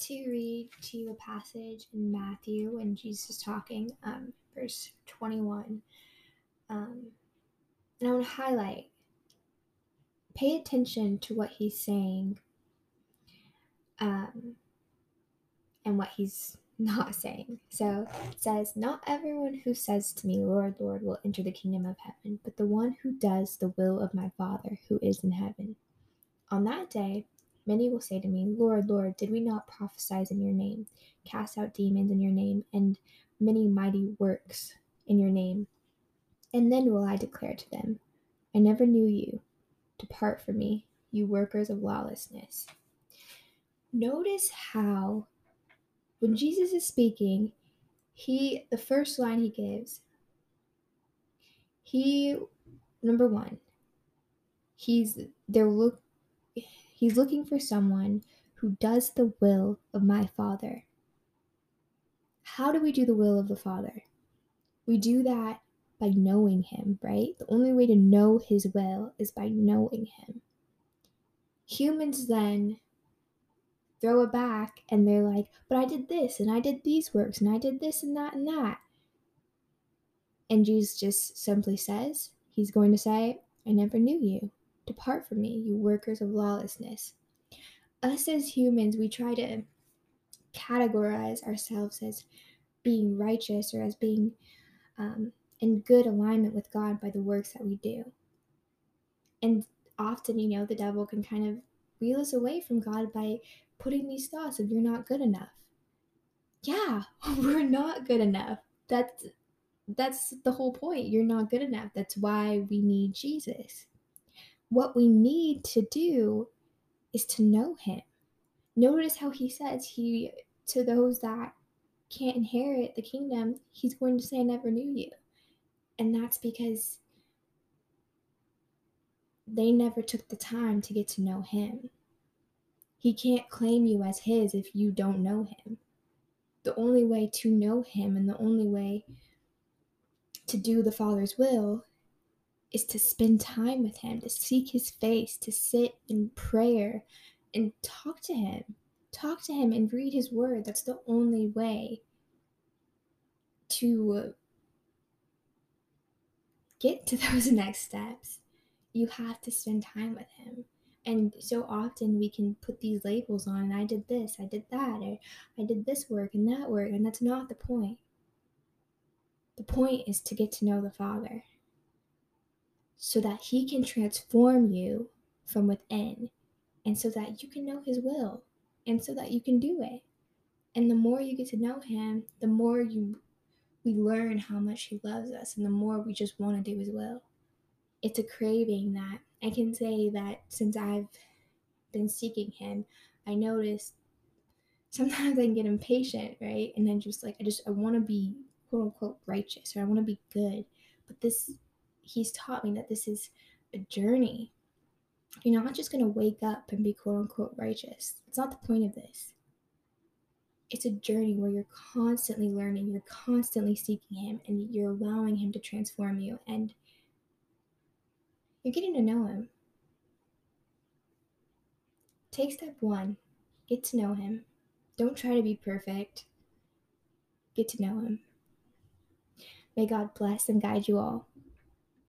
to read to you a passage in Matthew when Jesus is talking, um, verse 21. Um, and I want to highlight pay attention to what he's saying um, and what he's not saying. So it says, Not everyone who says to me, Lord, Lord, will enter the kingdom of heaven, but the one who does the will of my Father who is in heaven. On that day, many will say to me, Lord, Lord, did we not prophesy in your name, cast out demons in your name, and many mighty works in your name? And then will I declare to them, I never knew you. Depart from me, you workers of lawlessness. Notice how, when Jesus is speaking, he, the first line he gives, he, number one, he's, they're look, he's looking for someone who does the will of my Father. How do we do the will of the Father? We do that by knowing Him, right? The only way to know His will is by knowing Him. Humans then throw it back and they're like, but I did this and I did these works and I did this and that and that. And Jesus just simply says, He's going to say, I never knew you. Depart from me, you workers of lawlessness. Us as humans, we try to categorize ourselves as being righteous or as being um, in good alignment with God by the works that we do. And often, you know, the devil can kind of wheel us away from God by putting these thoughts of you're not good enough. Yeah, we're not good enough. That's that's the whole point. You're not good enough. That's why we need Jesus. What we need to do is to know him. Notice how he says he to those that can't inherit the kingdom, he's going to say I never knew you. And that's because they never took the time to get to know him. He can't claim you as his if you don't know him. The only way to know him and the only way to do the Father's will is to spend time with him, to seek his face, to sit in prayer and talk to him. Talk to him and read his word. That's the only way to get to those next steps, you have to spend time with him. And so often we can put these labels on, I did this, I did that, or I did this work and that work, and that's not the point. The point is to get to know the Father so that He can transform you from within, and so that you can know His will, and so that you can do it. And the more you get to know Him, the more you we learn how much He loves us and the more we just want to do His will. It's a craving that I can say that since I've been seeking Him, I noticed sometimes I can get impatient, right? And then just like, I just, I want to be quote unquote righteous or I want to be good. But this, He's taught me that this is a journey. You're not just going to wake up and be quote unquote righteous. It's not the point of this it's a journey where you're constantly learning, you're constantly seeking Him, and you're allowing Him to transform you, and you're getting to know Him. Take step one get to know Him. Don't try to be perfect, get to know Him. May God bless and guide you all.